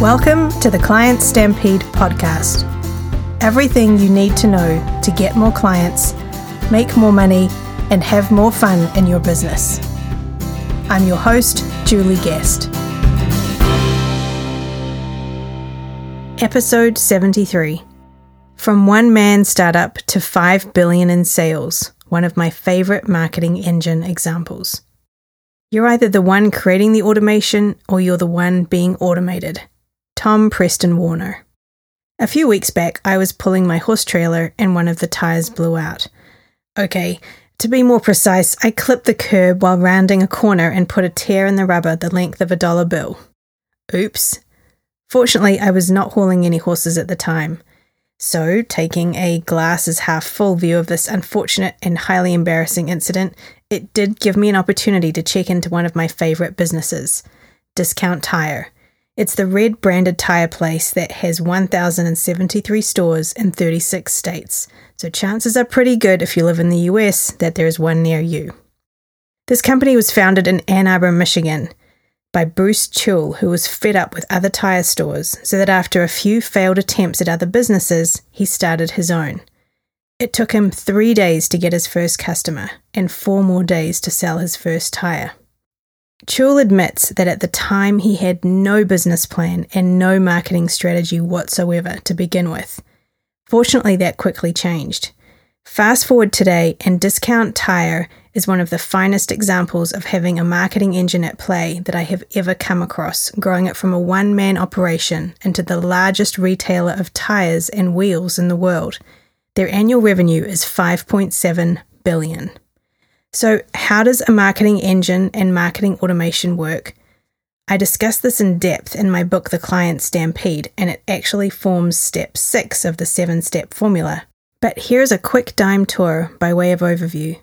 Welcome to the Client Stampede podcast. Everything you need to know to get more clients, make more money, and have more fun in your business. I'm your host, Julie Guest. Episode 73 From one man startup to 5 billion in sales, one of my favorite marketing engine examples. You're either the one creating the automation or you're the one being automated. Tom Preston-Werner. A few weeks back, I was pulling my horse trailer and one of the tyres blew out. Okay, to be more precise, I clipped the curb while rounding a corner and put a tear in the rubber the length of a dollar bill. Oops. Fortunately, I was not hauling any horses at the time. So, taking a glass as half full view of this unfortunate and highly embarrassing incident, it did give me an opportunity to check into one of my favourite businesses Discount Tire it's the red branded tire place that has 1,073 stores in 36 states, so chances are pretty good if you live in the US that there is one near you. This company was founded in Ann Arbor, Michigan by Bruce Halle, who was fed up with other tire stores, so that after a few failed attempts at other businesses, he started his own. It took him three days to get his first customer and four more days to sell his first tire. Halle admits that at the time he had no business plan and no marketing strategy whatsoever to begin with. Fortunately, that quickly changed. Fast forward today, and Discount Tire is one of the finest examples of having a marketing engine at play that I have ever come across, growing it from a one man operation into the largest retailer of tires and wheels in the world. Their annual revenue is 5.7 billion. So, how does a marketing engine and marketing automation work? I discuss this in depth in my book, The Client Stampede, and it actually forms step six of the seven step formula. But here's a quick dime tour by way of overview.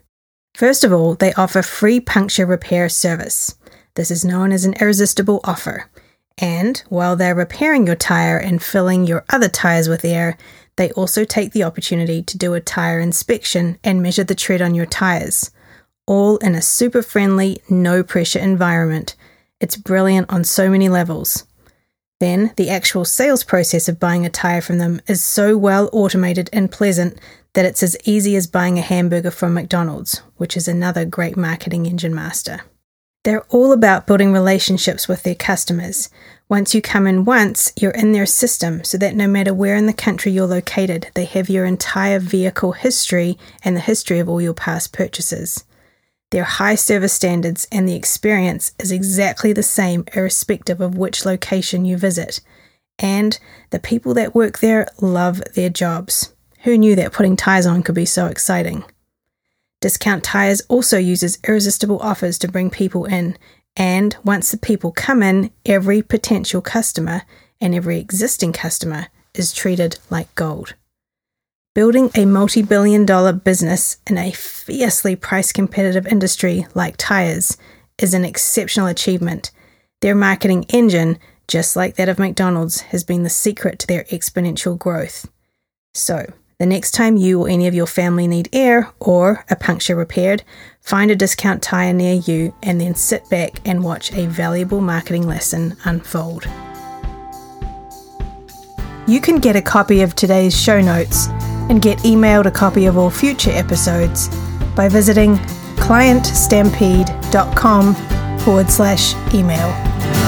First of all, they offer free puncture repair service. This is known as an irresistible offer. And while they're repairing your tire and filling your other tires with air, they also take the opportunity to do a tire inspection and measure the tread on your tires all in a super friendly, no pressure environment. It's brilliant on so many levels. Then, the actual sales process of buying a tyre from them is so well automated and pleasant that it's as easy as buying a hamburger from McDonald's, which is another great marketing engine master. They're all about building relationships with their customers. Once you come in once, you're in their system so that no matter where in the country you're located, they have your entire vehicle history and the history of all your past purchases. Their high service standards and the experience is exactly the same, irrespective of which location you visit. And the people that work there love their jobs. Who knew that putting ties on could be so exciting? Discount Tires also uses irresistible offers to bring people in, and once the people come in, every potential customer and every existing customer is treated like gold. Building a multi billion dollar business in a fiercely price competitive industry like tires is an exceptional achievement. Their marketing engine, just like that of McDonald's, has been the secret to their exponential growth. So, the next time you or any of your family need air or a puncture repaired, find a discount tire near you and then sit back and watch a valuable marketing lesson unfold. You can get a copy of today's show notes and get emailed a copy of all future episodes by visiting clientstampede.com forward slash email.